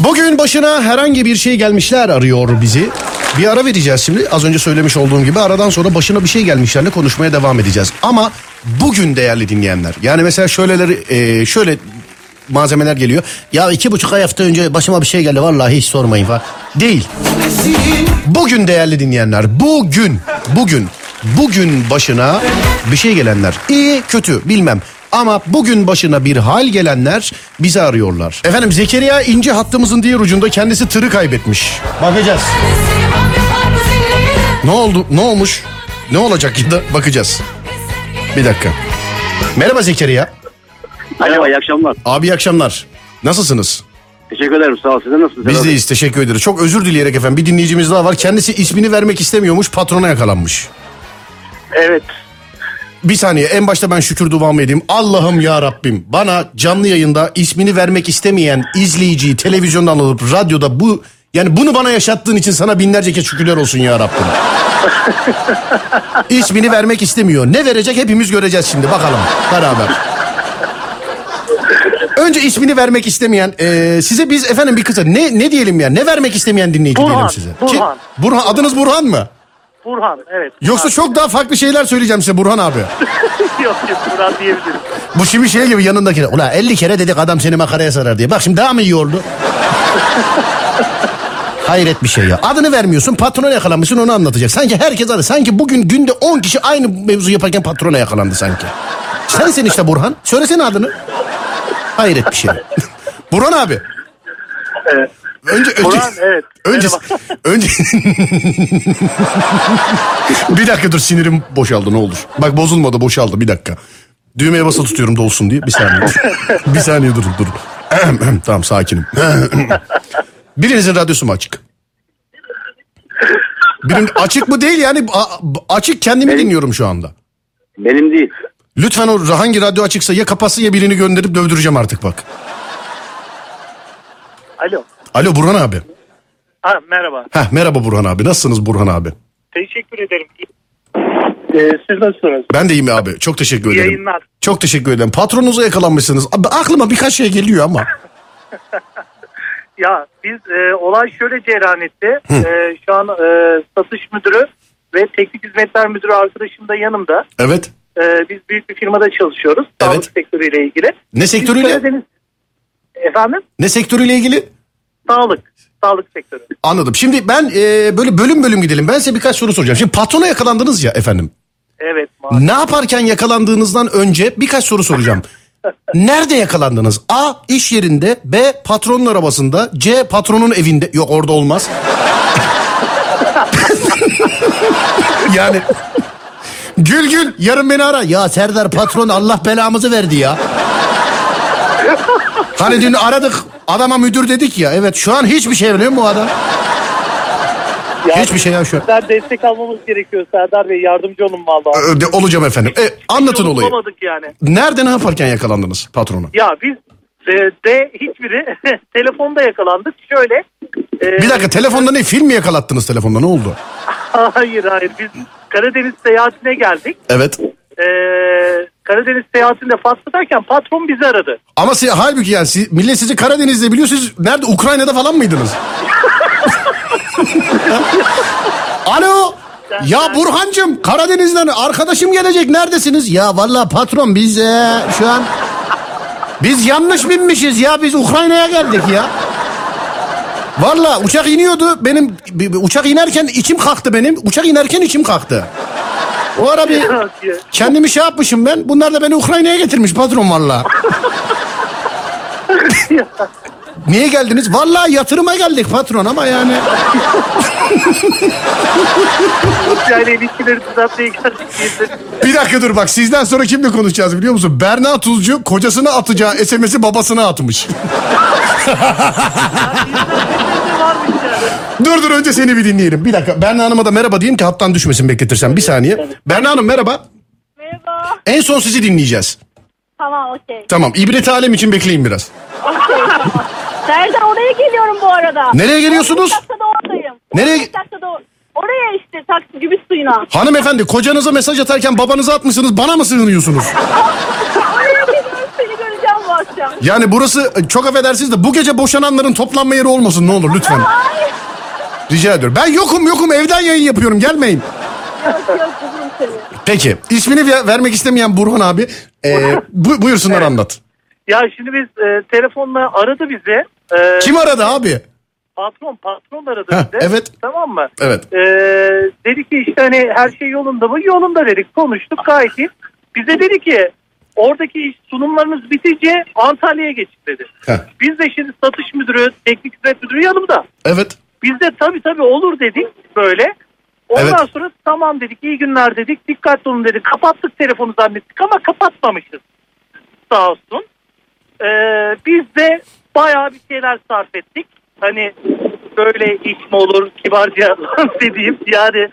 Bugün başına herhangi bir şey gelmişler arıyor bizi. Bir ara vereceğiz şimdi. Az önce söylemiş olduğum gibi aradan sonra başına bir şey gelmişlerle konuşmaya devam edeceğiz. Ama bugün değerli dinleyenler. Yani mesela şöyleleri e, şöyle malzemeler geliyor. Ya iki buçuk ay hafta önce başıma bir şey geldi vallahi hiç sormayın falan. Değil. Bugün değerli dinleyenler bugün bugün bugün başına bir şey gelenler iyi kötü bilmem ama bugün başına bir hal gelenler bizi arıyorlar. Efendim Zekeriya İnce hattımızın diğer ucunda kendisi tırı kaybetmiş. Bakacağız. Ne oldu? Ne olmuş? Ne olacak da bakacağız. Bir dakika. Merhaba Zekeriya. Merhaba iyi akşamlar. Abi iyi akşamlar. Nasılsınız? Teşekkür ederim sağ ol. Siz de nasılsınız? Biz deyiz teşekkür ederiz. Çok özür dileyerek efendim bir dinleyicimiz daha var. Kendisi ismini vermek istemiyormuş patrona yakalanmış. Evet. Bir saniye en başta ben şükür duamı edeyim. Allah'ım ya Rabbim bana canlı yayında ismini vermek istemeyen izleyiciyi televizyondan alıp radyoda bu yani bunu bana yaşattığın için sana binlerce kez şükürler olsun ya Rabbim. İsmini vermek istemiyor. Ne verecek hepimiz göreceğiz şimdi bakalım beraber. Önce ismini vermek istemeyen e, size biz efendim bir kısa ne ne diyelim ya ne vermek istemeyen dinleyici Burhan, diyelim size. Burhan. Burhan adınız Burhan mı? Burhan evet. Yoksa çok daha farklı şeyler söyleyeceğim size Burhan abi. yok yok Burhan diyebilirim. Bu şimdi şey gibi yanındaki. Ulan 50 kere dedik adam seni makaraya sarar diye. Bak şimdi daha mı iyi oldu? Hayret bir şey ya. Adını vermiyorsun patrona yakalanmışsın onu anlatacak. Sanki herkes adı. Sanki bugün günde 10 kişi aynı mevzu yaparken patrona yakalandı sanki. Sensin işte Burhan. Söylesene adını. Hayret bir şey. Burhan abi. Evet. Önce önce Burhan, evet. önce önce Bir dakika dur sinirim boşaldı ne olur. Bak bozulmadı boşaldı bir dakika. Düğmeye basılı tutuyorum dolsun diye bir saniye. bir saniye durun durun. tamam sakinim. Birinizin radyosu mu açık? Birinin açık mı değil yani a- açık kendimi dinliyorum şu anda. Benim değil. Lütfen o hangi radyo açıksa ya kapatsın ya birini gönderip dövdüreceğim artık bak. Alo. Alo Burhan abi. Ha, merhaba. Heh, merhaba Burhan abi. Nasılsınız Burhan abi? Teşekkür ederim. Ee, siz nasılsınız? Ben de iyiyim abi. Çok teşekkür İyi ederim. yayınlar. Çok teşekkür ederim. Patronunuza yakalanmışsınız. Abi, aklıma birkaç şey geliyor ama. Ya biz e, olay şöyle cereyan etti. E, şu an e, satış müdürü ve teknik hizmetler müdürü arkadaşım da yanımda. Evet. E, biz büyük bir firmada çalışıyoruz. Evet. Sağlık sektörüyle ilgili. Ne Biz sektörüyle? Karadeniz- Efendim? Ne sektörüyle ilgili? Sağlık. Sağlık sektörü. Anladım. Şimdi ben e, böyle bölüm bölüm gidelim. Ben size birkaç soru soracağım. Şimdi patrona yakalandınız ya efendim. Evet. maalesef. Ne yaparken yakalandığınızdan önce birkaç soru soracağım. Nerede yakalandınız? A. iş yerinde. B. Patronun arabasında. C. Patronun evinde. Yok orada olmaz. yani Gül gül yarın beni ara. Ya Serdar patron Allah belamızı verdi ya. Hani dün aradık adama müdür dedik ya. Evet şu an hiçbir şey biliyor mu bu adam? Yani Hiçbir şey ya şu an. bizler destek almamız gerekiyor Serdar Bey. Yardımcı olun vallahi. Ö- de- olacağım efendim. E, anlatın olayı. bulamadık yani. Nerede ne yaparken yakalandınız patrona? Ya biz e, de hiçbiri telefonda yakalandık. Şöyle. e, Bir dakika telefonda ne film mi yakalattınız telefonda ne oldu? Hayır hayır biz Karadeniz seyahatine geldik. Evet. E, Karadeniz seyahatinde fasladayken patron bizi aradı. Ama siz, halbuki yani siz, millet sizi Karadeniz'de biliyor siz nerede Ukrayna'da falan mıydınız? Alo. Ya Burhancığım Karadeniz'den arkadaşım gelecek neredesiniz? Ya vallahi patron biz e, şu an biz yanlış binmişiz ya biz Ukrayna'ya geldik ya. Vallahi uçak iniyordu benim uçak inerken içim kalktı benim uçak inerken içim kalktı. O ara bir kendimi şey yapmışım ben bunlar da beni Ukrayna'ya getirmiş patron vallahi. Niye geldiniz? Vallahi yatırıma geldik patron ama yani. yani ilişkileri düzeltmeye geldik. Bir dakika dur bak sizden sonra kimle konuşacağız biliyor musun? Berna Tuzcu kocasına atacağı SMS'i babasına atmış. Dur dur önce seni bir dinleyelim. Bir dakika Berna Hanım'a da merhaba diyeyim ki hattan düşmesin bekletirsen bir saniye. Berna Hanım merhaba. Merhaba. En son sizi dinleyeceğiz. Tamam okey. Tamam ibret alem için bekleyin biraz. Okey tamam. Serdar oraya geliyorum bu arada. Nereye geliyorsunuz? 15 dakikada oradayım. Nereye- 15 dakikada or- Oraya işte taksi gibi suyuna. Hanımefendi kocanıza mesaj atarken babanıza atmışsınız bana mı sığınıyorsunuz? Oraya geliyorum seni göreceğim bu akşam. Yani burası e, çok affedersiniz de bu gece boşananların toplanma yeri olmasın ne olur lütfen. Rica ediyorum. Ben yokum yokum evden yayın yapıyorum gelmeyin. Peki ismini ver- vermek istemeyen Burhan abi e, bu, buyursunlar anlat. Ya şimdi biz e, telefonla aradı bizi. E, Kim aradı abi? Patron patron aradı Heh, bizi. evet. Tamam mı? Evet. E, dedi ki işte hani her şey yolunda mı? Yolunda dedik. Konuştuk gayet iyi. Bize dedi ki oradaki iş sunumlarınız bitince Antalya'ya geçin dedi. Heh. Biz de şimdi satış müdürü, teknik hizmet müdürü yanımda. Evet. Biz de tabii tabii olur dedik böyle. Ondan Evet. sonra tamam dedik iyi günler dedik dikkatli olun dedik kapattık telefonu zannettik ama kapatmamışız sağ olsun. Ee, biz de bayağı bir şeyler sarf ettik. Hani böyle iş mi olur kibarca dediğim yani.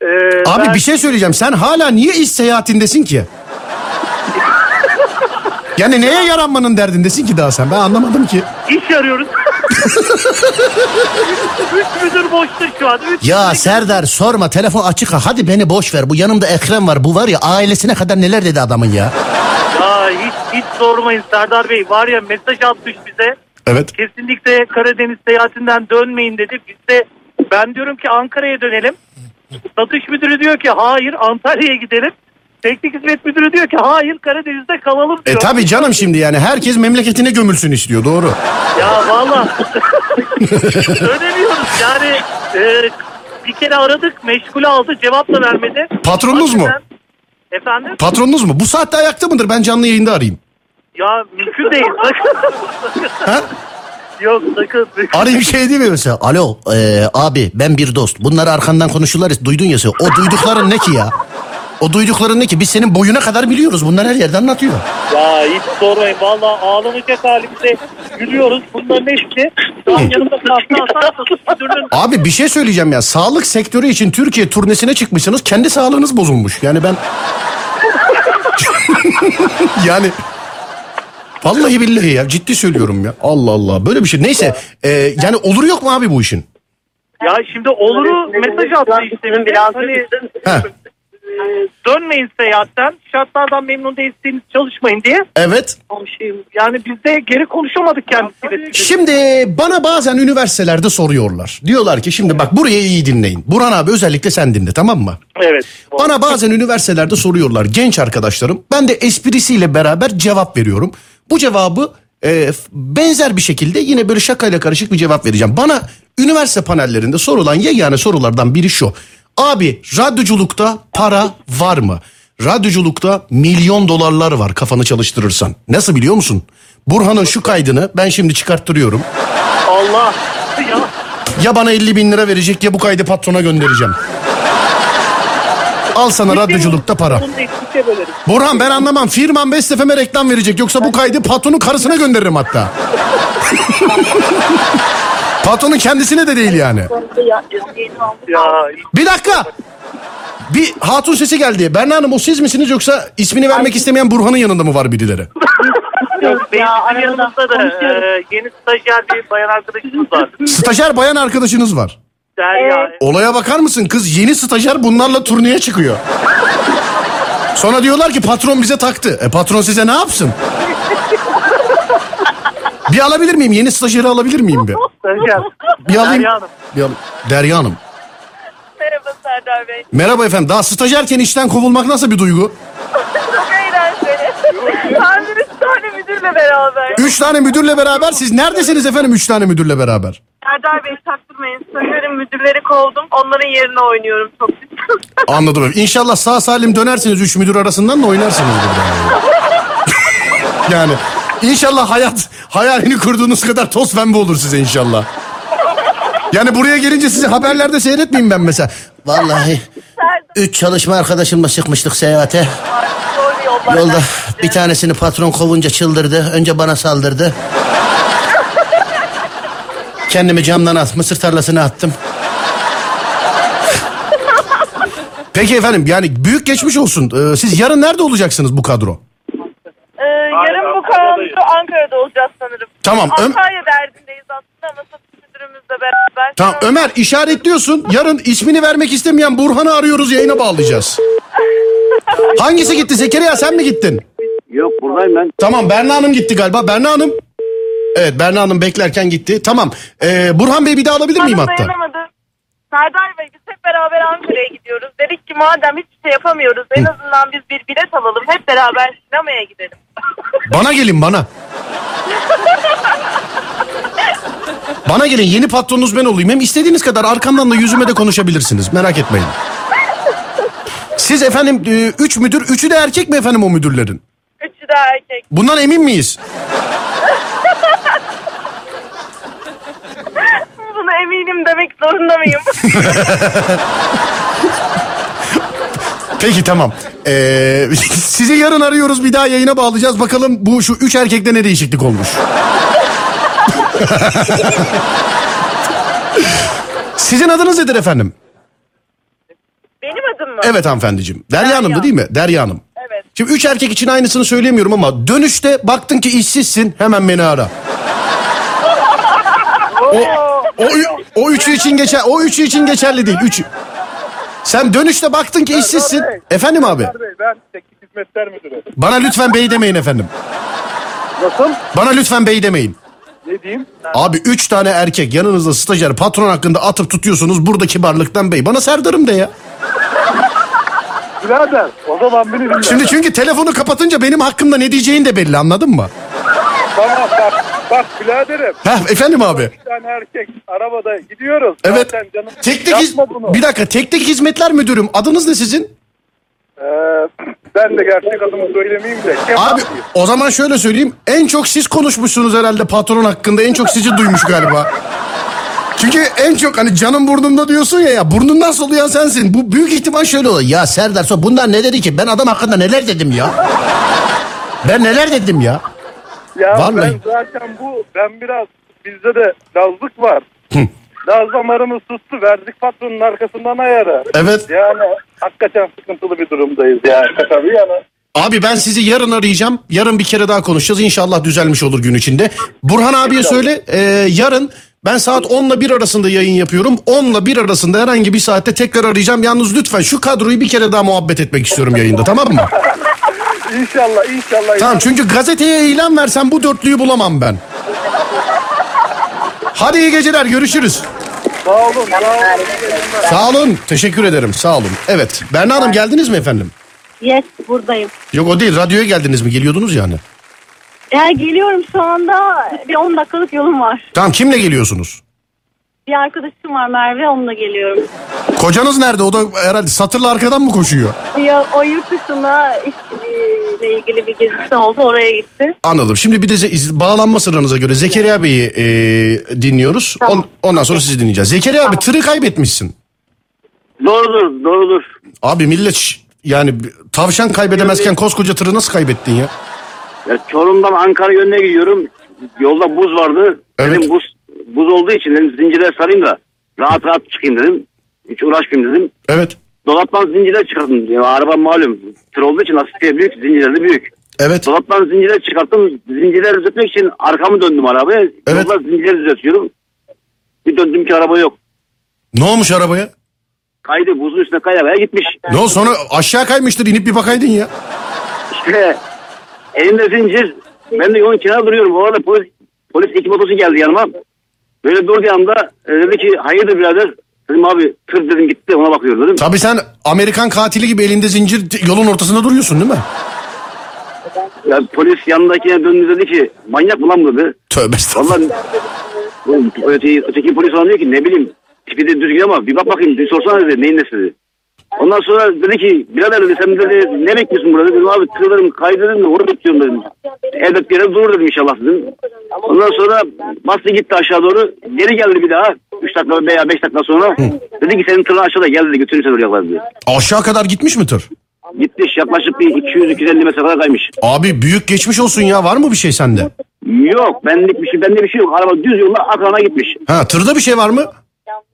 e, Abi ben- bir şey söyleyeceğim. Sen hala niye iş seyahatindesin ki? Yani neye yaranmanın derdindesin ki daha sen? Ben anlamadım ki. iş arıyoruz. boşta şu an. Üç Ya müdür- Serdar sorma telefon açık ha. Hadi beni boş ver. Bu yanımda Ekrem var. Bu var ya ailesine kadar neler dedi adamın ya. Ya hiç, hiç sormayın Serdar Bey. Var ya mesaj atmış bize. Evet. Kesinlikle Karadeniz seyahatinden dönmeyin dedi. Biz de ben diyorum ki Ankara'ya dönelim. Satış müdürü diyor ki hayır Antalya'ya gidelim. Teknik hizmet müdürü diyor ki hayır Karadeniz'de kalalım E diyor. tabi canım şimdi yani herkes memleketine gömülsün istiyor doğru. Ya valla dönemiyoruz yani e, bir kere aradık meşgule aldı cevap da vermedi. Patronunuz mu? Hakikaten- Efendim? Patronunuz mu? Bu saatte ayakta mıdır? Ben canlı yayında arayayım. Ya mümkün değil. Sakın. Ha? Yok sakın. Arayayım şey değil mi mesela? Alo e, abi ben bir dost. Bunları arkandan konuşurlar. Duydun ya sen. O duydukların ne ki ya? O duydukların ne ki? Biz senin boyuna kadar biliyoruz. Bunlar her yerde anlatıyor. Ya hiç sormayın. Valla ağlanacak halimizde gülüyoruz. Bunların hepsi yanımda kalsa müdürünün Abi bir şey söyleyeceğim ya. Sağlık sektörü için Türkiye turnesine çıkmışsınız. Kendi sağlığınız bozulmuş. Yani ben... yani... Vallahi billahi ya ciddi söylüyorum ya. Allah Allah böyle bir şey. Neyse e, yani olur yok mu abi bu işin? Ya şimdi oluru mesaj attı işte. bize. Hani dönmeyin seyahatten. Şartlardan memnun değilseniz çalışmayın diye. evet. Yani biz de geri konuşamadık kendisiyle. Şimdi bana bazen üniversitelerde soruyorlar. Diyorlar ki şimdi bak burayı iyi dinleyin. Burhan abi özellikle sen dinle tamam mı? Evet. Bana bazen üniversitelerde soruyorlar genç arkadaşlarım. Ben de esprisiyle beraber cevap veriyorum. Bu cevabı e, benzer bir şekilde yine böyle şakayla karışık bir cevap vereceğim. Bana üniversite panellerinde sorulan yegane sorulardan biri şu. Abi radyoculukta para var mı? Radyoculukta milyon dolarlar var kafanı çalıştırırsan. Nasıl biliyor musun? Burhan'ın şu kaydını ben şimdi çıkarttırıyorum. Allah. Ya Ya bana 50 bin lira verecek ya bu kaydı patrona göndereceğim. Al sana radyoculukta para. Burhan ben anlamam. Firman Best FM'e reklam verecek. Yoksa bu kaydı patronun karısına gönderirim hatta. patronun kendisine de değil yani. Ya Bir dakika. Bir hatun sesi geldi. Berna Hanım o siz misiniz yoksa ismini vermek istemeyen Burhan'ın yanında mı var birileri? Yok, benim Ya, arada yanımızda da e, yeni stajyer bir bayan arkadaşımız var. Stajyer bayan arkadaşınız var. Derya. Olaya bakar mısın? Kız yeni stajyer bunlarla turneye çıkıyor. Sonra diyorlar ki patron bize taktı. E patron size ne yapsın? Bir alabilir miyim? Yeni stajyeri alabilir miyim bir? Stajyer. Bir alayım. Derya Hanım. Bir alayım. Derya Hanım. Merhaba Serdar Bey. Merhaba efendim. Daha stajyerken işten kovulmak nasıl bir duygu? Çok eğlenceli. Ben bir üç tane müdürle beraber. Üç tane müdürle beraber siz neredesiniz efendim üç tane müdürle beraber? Serdar Bey taktırmayın. Stajyerin müdürleri kovdum. Onların yerine oynuyorum çok Anladım efendim. İnşallah sağ salim dönersiniz üç müdür arasından da oynarsınız burada. yani inşallah hayat hayalini kurduğunuz kadar toz pembe olur size inşallah. Yani buraya gelince sizi haberlerde seyretmeyeyim ben mesela. Vallahi üç çalışma arkadaşımla çıkmıştık seyahate. Yolda bir tanesini patron kovunca çıldırdı. Önce bana saldırdı. Kendimi camdan at, mısır tarlasına attım. Peki efendim yani büyük geçmiş olsun. Ee, siz yarın nerede olacaksınız bu kadro? Ee, yarın bu kadro Ankara'da olacağız sanırım. Tamam, Ö- Antalya derdindeyiz aslında ama satış müdürümüzle beraber. Tamam Ömer işaretliyorsun. Yarın ismini vermek istemeyen Burhan'ı arıyoruz yayına bağlayacağız. Hangisi gitti Zekeriya sen mi gittin? Yok burada buradayım ben. Tamam Berna Hanım gitti galiba. Berna Hanım. Evet Berna Hanım beklerken gitti. Tamam. Ee, Burhan Bey bir daha alabilir miyim Bana hatta? dayanamadı. Serdar Bey biz hep beraber Ankara'ya gidiyoruz. Dedik ki madem hiçbir şey yapamıyoruz en azından biz bir bilet alalım. Hep beraber sinemaya gidelim. Bana gelin bana. bana gelin yeni patronunuz ben olayım. Hem istediğiniz kadar arkamdan da yüzüme de konuşabilirsiniz. Merak etmeyin. Siz efendim e, üç müdür, üçü de erkek mi efendim o müdürlerin? Üçü de erkek. Bundan emin miyiz? Buna eminim demek zorunda mıyım? Peki tamam. Ee, sizi yarın arıyoruz bir daha yayına bağlayacağız. Bakalım bu şu üç erkekte ne değişiklik olmuş. Sizin adınız nedir efendim? Benim adım mı? Evet hanımefendiciğim. Derya, Derya. Hanım'dı değil mi? Derya Hanım. Evet. Şimdi üç erkek için aynısını söyleyemiyorum ama dönüşte baktın ki işsizsin hemen beni ara. O, o, o üçü için geçer, o üçü için geçerli değil. Üç. Sen dönüşte baktın ki işsizsin. Efendim abi. Serdar Bey ben teknik hizmetler müdürü. Bana lütfen bey demeyin efendim. Nasıl? Bana lütfen bey demeyin. Ne diyeyim? Abi üç tane erkek yanınızda stajyer patron hakkında atıp tutuyorsunuz. Burada kibarlıktan bey. Bana Serdar'ım de ya. Birader o zaman beni dinle. Şimdi çünkü telefonu kapatınca benim hakkımda ne diyeceğin de belli anladın mı? Tamam bak, bak biraderim. Heh, efendim abi. Bir tane erkek arabada gidiyoruz. Evet. Zaten canım Teknik hiz- yapma bunu. bir dakika teknik hizmetler müdürüm. Adınız ne sizin? Ee, ben de gerçek adımı söylemeyeyim de. Kemal Abi diyeyim. o zaman şöyle söyleyeyim. En çok siz konuşmuşsunuz herhalde patron hakkında. En çok sizi duymuş galiba. Çünkü en çok hani canım burnumda diyorsun ya ya burnundan soluyan sensin. Bu büyük ihtimal şöyle olur. Ya Serdar so bunlar ne dedi ki? Ben adam hakkında neler dedim ya? Ben neler dedim ya? Ya Vallahi. ben zaten bu ben biraz bizde de lazlık var. Laz damarımız tuttu verdik patronun arkasından ayarı. Evet. Yani hakikaten sıkıntılı bir durumdayız yani. Tabii yani. Abi ben sizi yarın arayacağım. Yarın bir kere daha konuşacağız. İnşallah düzelmiş olur gün içinde. Burhan abiye söyle. e, yarın ben saat 10 ile 1 arasında yayın yapıyorum. 10 ile 1 arasında herhangi bir saatte tekrar arayacağım. Yalnız lütfen şu kadroyu bir kere daha muhabbet etmek istiyorum yayında tamam mı? İnşallah inşallah. Tamam çünkü gazeteye ilan versen bu dörtlüyü bulamam ben. Hadi iyi geceler görüşürüz. Sağ olun. Sağ olun. Sağ olun. Teşekkür ederim. Sağ olun. Evet. Berna Hanım geldiniz mi efendim? Yes buradayım. Yok o değil. Radyoya geldiniz mi? Geliyordunuz yani. Ya geliyorum şu anda bir 10 dakikalık yolum var. Tamam kimle geliyorsunuz? Bir arkadaşım var Merve onunla geliyorum. Kocanız nerede? O da herhalde satırla arkadan mı koşuyor? Ya, o yurt dışında işle ilgili bir gezisi oldu oraya gitti. Anladım. Şimdi bir de ze- bağlanma sıranıza göre Zekeriya Bey'i e, dinliyoruz. Tamam. On- ondan sonra sizi dinleyeceğiz. Zekeriya abi tırı kaybetmişsin. Doğrudur doğrudur. Abi millet ş- yani b- tavşan kaybedemezken koskoca tırı nasıl kaybettin ya? Ya Çorum'dan Ankara yönüne gidiyorum. Yolda buz vardı. Evet. Dedim buz, buz olduğu için dedim zincirler sarayım da rahat rahat çıkayım dedim. Hiç uğraşmayayım dedim. Evet. Dolaptan zincirler çıkarttım. Ya, araba malum tır olduğu için lastikleri büyük, zincirleri de büyük. Evet. Dolaptan zincirler çıkarttım. Zincirleri düzeltmek için arkamı döndüm arabaya. Evet. Zincirleri düzeltiyorum. Bir döndüm ki araba yok. Ne olmuş arabaya? Kaydı buzun üstüne kaya kaya gitmiş. Ne oldu sonra aşağı kaymıştır inip bir bakaydın ya. İşte elimde zincir. Ben de yolun kenarında duruyorum. O arada polis, polis ekip otosu geldi yanıma. Böyle durduğu anda e, dedi ki hayırdır birader. Dedim abi tır dedim gitti ona bakıyor dedim. Tabii sen Amerikan katili gibi elinde zincir yolun ortasında duruyorsun değil mi? Ya, polis yanındakine döndü dedi ki manyak mı lan bu dedi. Tövbe estağfurullah. Vallahi oğlum, öteki, öteki polis ona diyor ki ne bileyim tipi de düzgün ama bir bak bakayım bir sorsana dedi neyin nesi dedi. Ondan sonra dedi ki birader dedi sen dedi ne bekliyorsun burada dedim abi tırlarım kaydı dedim de orada bekliyorum dedim. Elbet bir yere durur dedim inşallah dedim. Ondan sonra bastı gitti aşağı doğru geri geldi bir daha 3 dakika veya 5 dakika sonra dedi ki senin tırın aşağıda gel dedi götürün seni oraya kadar dedi. Aşağı kadar gitmiş mi tır? Gitmiş yaklaşık bir 200-250 metre kadar kaymış. Abi büyük geçmiş olsun ya var mı bir şey sende? Yok benlik bir şey bende bir şey yok araba düz yolda akrana gitmiş. Ha tırda bir şey var mı?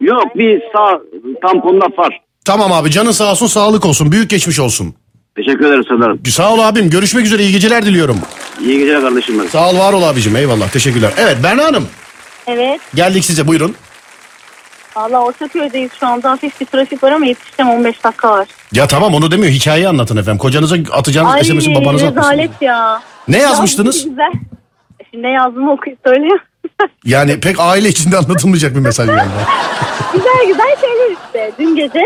Yok bir sağ tamponda var. Tamam abi canın sağ olsun sağlık olsun büyük geçmiş olsun. Teşekkür ederim Serdar'ım. Sağ ol abim görüşmek üzere iyi geceler diliyorum. İyi geceler kardeşim benim. Sağ ol var ol abicim eyvallah teşekkürler. Evet Berna Hanım Evet. geldik size buyurun. Valla Ortaköy'deyiz şu anda hafif bir trafik var ama yetişeceğim 15 dakika var. Ya tamam onu demiyor hikayeyi anlatın efendim. Kocanıza atacağınız Ay SMS'i babanıza rezalet ya. Ne yazmıştınız? Güzel. Şimdi ne yazdığımı okuyup söyleyeyim. Yani pek aile içinde anlatılmayacak bir mesaj galiba. güzel güzel şeyler işte. Dün gece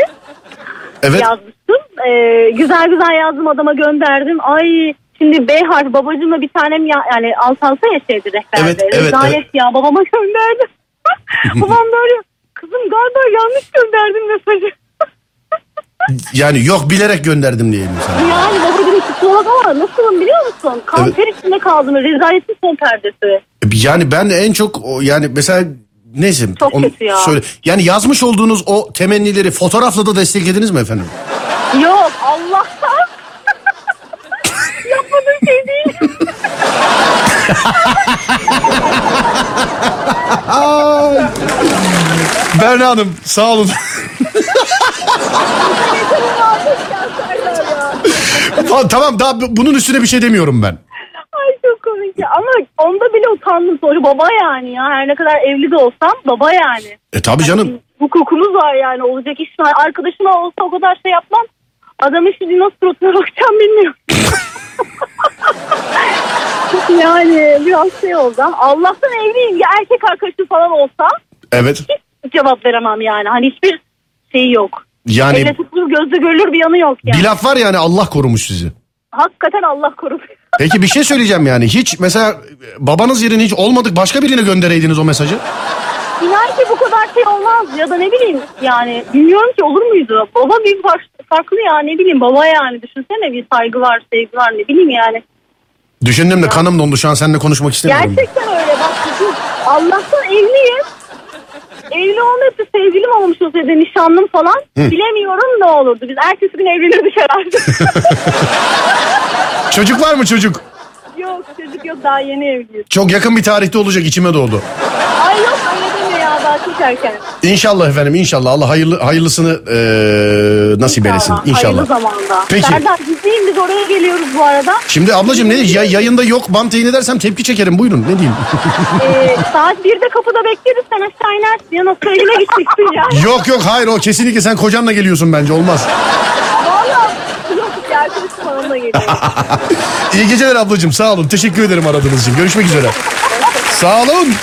Evet. yazmıştım. Ee, güzel güzel yazdım adama gönderdim. Ay şimdi B harfi babacığımla bir tanem ya, yani alt alta ya şeydi rehberde. Evet, evet, Rezalet evet. ya babama gönderdim. Babam böyle kızım galiba yanlış gönderdim mesajı. Yani yok bilerek gönderdim diyelim sana. Yani babacığım kusura bakma nasılım biliyor musun? Kanser içinde kaldım. Rezaletin son perdesi. Yani ben en çok yani mesela neyse. Çok kötü ya. Söyle. Yani yazmış olduğunuz o temennileri fotoğrafla da desteklediniz mi efendim? Yok Allah'tan. Yapmadığım şey değil. Berna Hanım sağ olun. Fa- tamam daha bu- bunun üstüne bir şey demiyorum ben. Ay çok komik ya. Ama onda bile utandım sonra baba yani ya. Her ne kadar evli de olsam baba yani. E tabii canım. Hukukumuz var yani olacak iş var. Arkadaşıma olsa o kadar şey yapmam. Adamın şimdi nasıl suratına bakacağım bilmiyorum. yani biraz şey oldu. Allah'tan evliyim. Ya erkek arkadaşım falan olsa Evet. hiç cevap veremem yani. Hani hiçbir şey yok. Yani Elle tutulur gözle görülür bir yanı yok yani. bir laf var yani Allah korumuş sizi. Hakikaten Allah korusun. Peki bir şey söyleyeceğim yani. Hiç mesela babanız yerine hiç olmadık başka birine göndereydiniz o mesajı. İnan ki bu kadar şey olmaz ya da ne bileyim yani bilmiyorum ki olur muydu? Baba bir far- farklı ya ne bileyim baba yani düşünsene bir saygı var sevgi var ne bileyim yani. Düşündüm de kanım dondu şu an seninle konuşmak istemiyorum. Gerçekten öyle bak Allah'tan evliyim. Evli olmayıp sevgilim olmuş olsaydı nişanlım falan bilemiyorum ne olurdu. Biz ertesi gün evlenirdik herhalde. Çocuk var mı çocuk? yok çocuk yok daha yeni evliyiz. Çok yakın bir tarihte olacak içime doğdu. Ay yok öyle deme ya daha çok erken. İnşallah efendim inşallah Allah hayırlı hayırlısını eee, nasip eylesin Hayırlı inşallah. zamanda. Peki. Serdar gizliyim biz oraya geliyoruz bu arada. Şimdi ablacığım ne ya, yayında yok bant yayın edersem tepki çekerim buyurun ne diyeyim. Ee, saat 1'de kapıda bekleriz sen aşağı inersin ya nasıl evine gideceksin ya. yok yok hayır o kesinlikle sen kocanla geliyorsun bence olmaz. Valla yok ya arkadaşım geliyor. İyi geceler ablacığım sağ olun teşekkür ederim aradığınız için görüşmek üzere. Sağ olun.